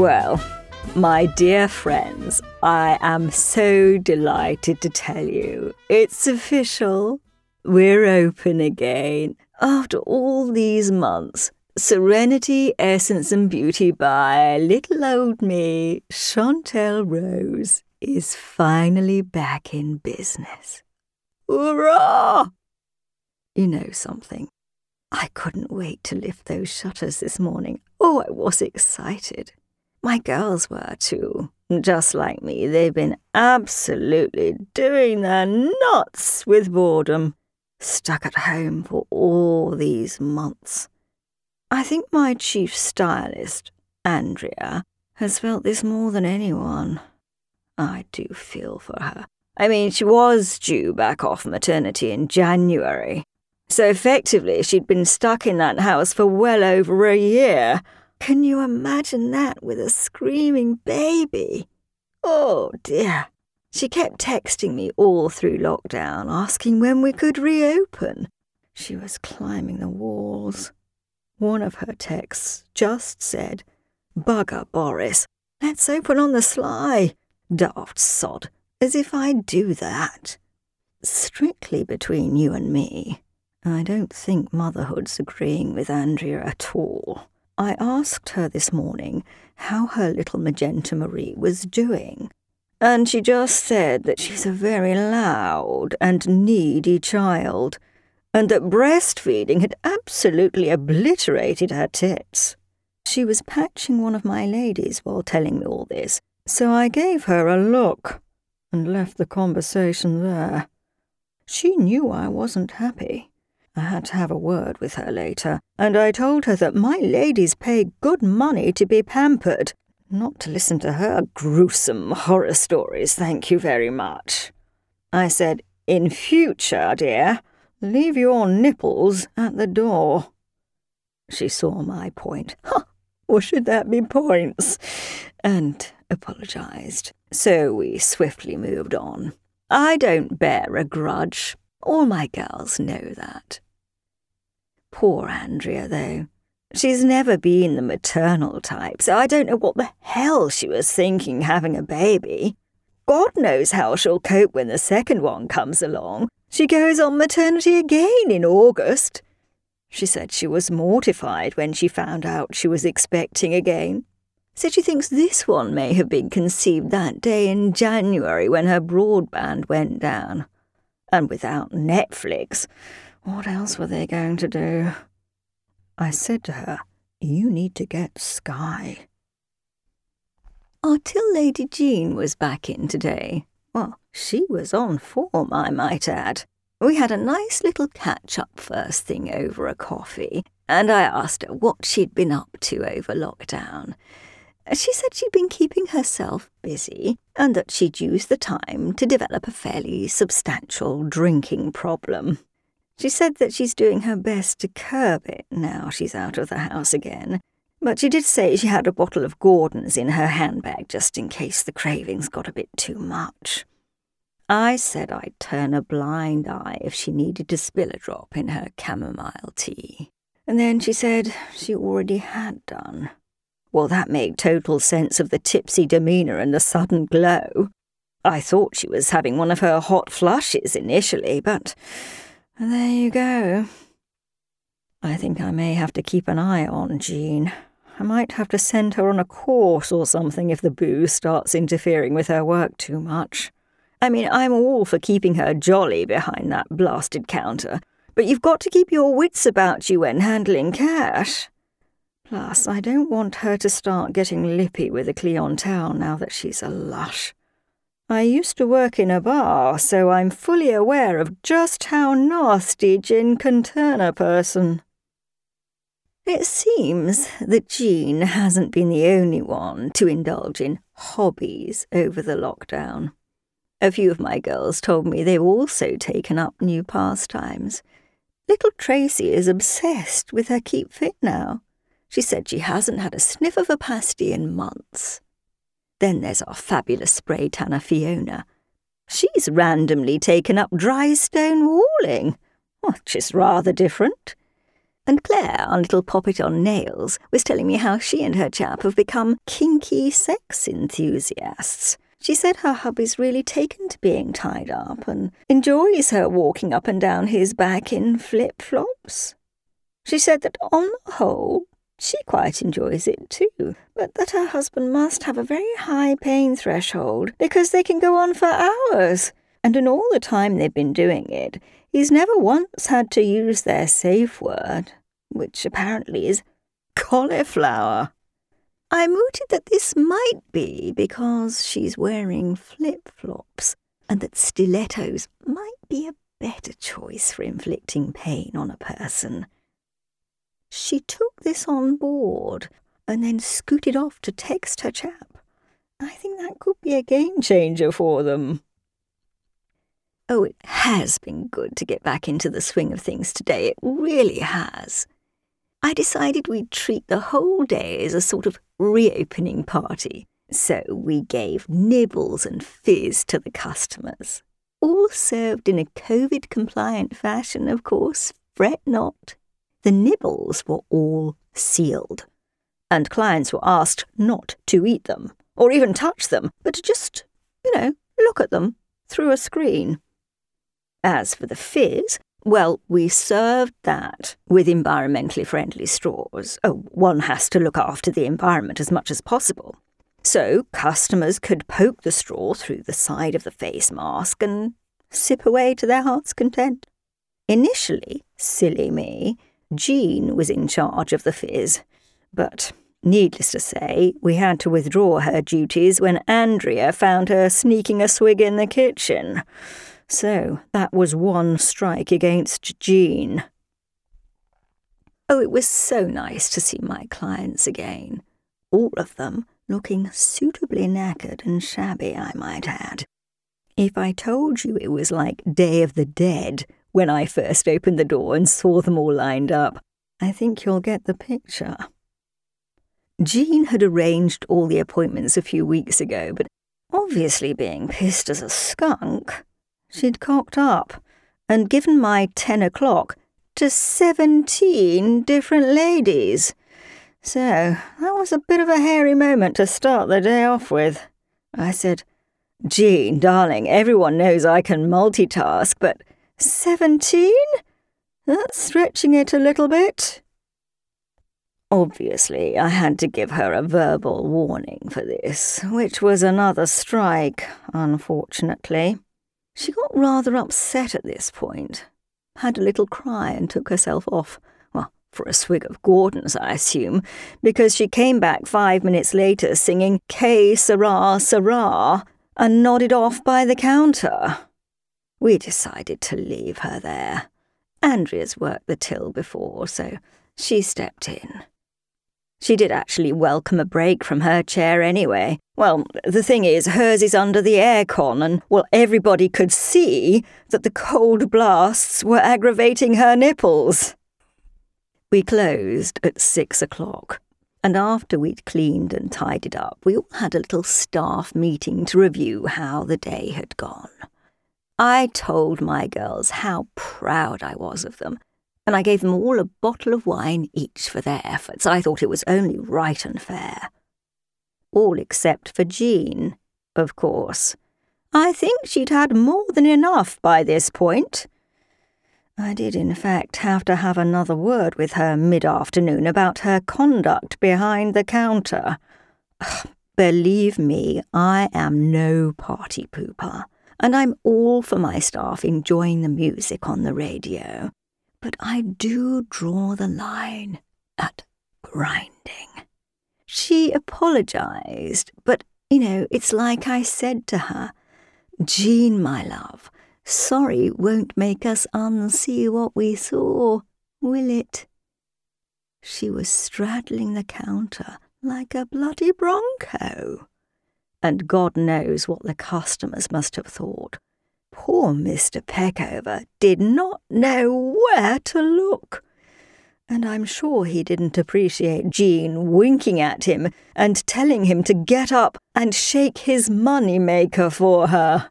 Well, my dear friends, I am so delighted to tell you it's official. We're open again. After all these months, Serenity, Essence and Beauty by little old me, Chantel Rose, is finally back in business. Hurrah! You know something? I couldn't wait to lift those shutters this morning. Oh, I was excited. My girls were too. Just like me, they've been absolutely doing their nuts with boredom, stuck at home for all these months. I think my chief stylist, Andrea, has felt this more than anyone. I do feel for her. I mean, she was due back off maternity in January. So effectively, she'd been stuck in that house for well over a year. Can you imagine that with a screaming baby? Oh dear. She kept texting me all through lockdown, asking when we could reopen. She was climbing the walls. One of her texts just said, Bugger Boris, let's open on the sly. Daft sod, as if I'd do that. Strictly between you and me, I don't think motherhood's agreeing with Andrea at all. I asked her this morning how her little Magenta Marie was doing, and she just said that she's a very loud and needy child, and that breastfeeding had absolutely obliterated her tits. She was patching one of my ladies while telling me all this, so I gave her a look and left the conversation there. She knew I wasn't happy. I had to have a word with her later, and I told her that my ladies pay good money to be pampered, not to listen to her gruesome horror stories, thank you very much. I said, In future, dear, leave your nipples at the door. She saw my point. Huh, or should that be points? And apologized. So we swiftly moved on. I don't bear a grudge. All my girls know that. Poor Andrea, though. She's never been the maternal type, so I don't know what the hell she was thinking having a baby. God knows how she'll cope when the second one comes along. She goes on maternity again in August. She said she was mortified when she found out she was expecting again. Said she thinks this one may have been conceived that day in January when her broadband went down and without Netflix. What else were they going to do? I said to her, You need to get Sky. Until Lady Jean was back in today. Well, she was on form, I might add. We had a nice little catch up first thing over a coffee, and I asked her what she'd been up to over lockdown. She said she'd been keeping herself busy and that she'd used the time to develop a fairly substantial drinking problem. She said that she's doing her best to curb it now she's out of the house again, but she did say she had a bottle of Gordon's in her handbag just in case the cravings got a bit too much. I said I'd turn a blind eye if she needed to spill a drop in her chamomile tea. And then she said she already had done. Well, that made total sense of the tipsy demeanour and the sudden glow. I thought she was having one of her hot flushes initially, but there you go. I think I may have to keep an eye on Jean. I might have to send her on a course or something if the booze starts interfering with her work too much. I mean, I'm all for keeping her jolly behind that blasted counter, but you've got to keep your wits about you when handling cash. Plus, I don't want her to start getting lippy with the clientele now that she's a lush. I used to work in a bar, so I'm fully aware of just how nasty gin can turn a person. It seems that Jean hasn't been the only one to indulge in hobbies over the lockdown. A few of my girls told me they've also taken up new pastimes. Little Tracy is obsessed with her Keep Fit now. She said she hasn't had a sniff of a pasty in months. Then there's our fabulous spray tanner Fiona. She's randomly taken up dry stone walling, which is rather different. And Claire, our little poppet on nails, was telling me how she and her chap have become kinky sex enthusiasts. She said her hubby's really taken to being tied up and enjoys her walking up and down his back in flip flops. She said that on the whole, she quite enjoys it too, but that her husband must have a very high pain threshold because they can go on for hours. And in all the time they've been doing it, he's never once had to use their safe word, which apparently is cauliflower. I mooted that this might be because she's wearing flip flops and that stilettos might be a better choice for inflicting pain on a person. She took this on board and then scooted off to text her chap. I think that could be a game changer for them. Oh, it has been good to get back into the swing of things today. It really has. I decided we'd treat the whole day as a sort of reopening party. So we gave nibbles and fizz to the customers. All served in a COVID compliant fashion, of course, fret not. The nibbles were all sealed, and clients were asked not to eat them, or even touch them, but to just, you know, look at them through a screen. As for the fizz, well, we served that with environmentally friendly straws. Oh, one has to look after the environment as much as possible. So customers could poke the straw through the side of the face mask and sip away to their heart's content. Initially, silly me, Jean was in charge of the fizz, but needless to say, we had to withdraw her duties when Andrea found her sneaking a swig in the kitchen. So that was one strike against Jean. Oh, it was so nice to see my clients again. All of them looking suitably knackered and shabby, I might add. If I told you it was like Day of the Dead when I first opened the door and saw them all lined up, I think you'll get the picture. Jean had arranged all the appointments a few weeks ago, but obviously being pissed as a skunk, she'd cocked up and given my ten o'clock to seventeen different ladies. So that was a bit of a hairy moment to start the day off with. I said, Jean, darling, everyone knows I can multitask, but seventeen? That's stretching it a little bit. Obviously, I had to give her a verbal warning for this, which was another strike, unfortunately. She got rather upset at this point, had a little cry and took herself off. Well, for a swig of Gordon's, I assume, because she came back five minutes later singing Que Sera Sera and nodded off by the counter. We decided to leave her there. Andrea's worked the till before, so she stepped in. She did actually welcome a break from her chair anyway. Well, the thing is, hers is under the aircon, and, well, everybody could see that the cold blasts were aggravating her nipples. We closed at six o'clock, and after we'd cleaned and tidied up, we all had a little staff meeting to review how the day had gone. I told my girls how proud I was of them and I gave them all a bottle of wine each for their efforts. I thought it was only right and fair. All except for Jean, of course. I think she'd had more than enough by this point. I did, in fact, have to have another word with her mid afternoon about her conduct behind the counter. Believe me, I am no party pooper, and I'm all for my staff enjoying the music on the radio but I do draw the line at grinding. She apologized, but, you know, it's like I said to her, Jean, my love, sorry won't make us unsee what we saw, will it? She was straddling the counter like a bloody bronco. And God knows what the customers must have thought Poor Mr. Peckover did not know where to look. And I'm sure he didn't appreciate Jean winking at him and telling him to get up and shake his money maker for her.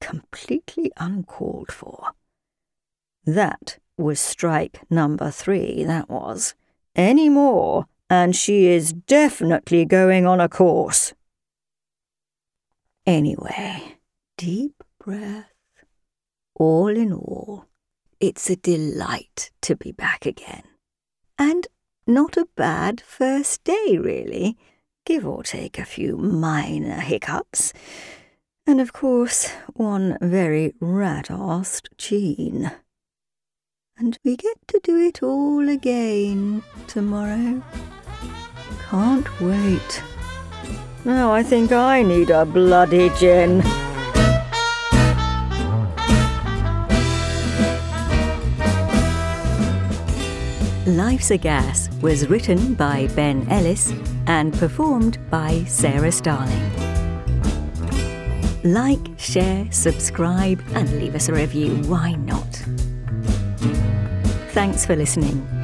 Completely uncalled for. That was strike number three, that was. Any more, and she is definitely going on a course. Anyway, deep breath. All in all, it's a delight to be back again. And not a bad first day, really, give or take a few minor hiccups. And of course, one very rat-assed Jean. And we get to do it all again tomorrow. Can't wait. Now I think I need a bloody gin. Life's a Gas was written by Ben Ellis and performed by Sarah Starling. Like, share, subscribe, and leave us a review. Why not? Thanks for listening.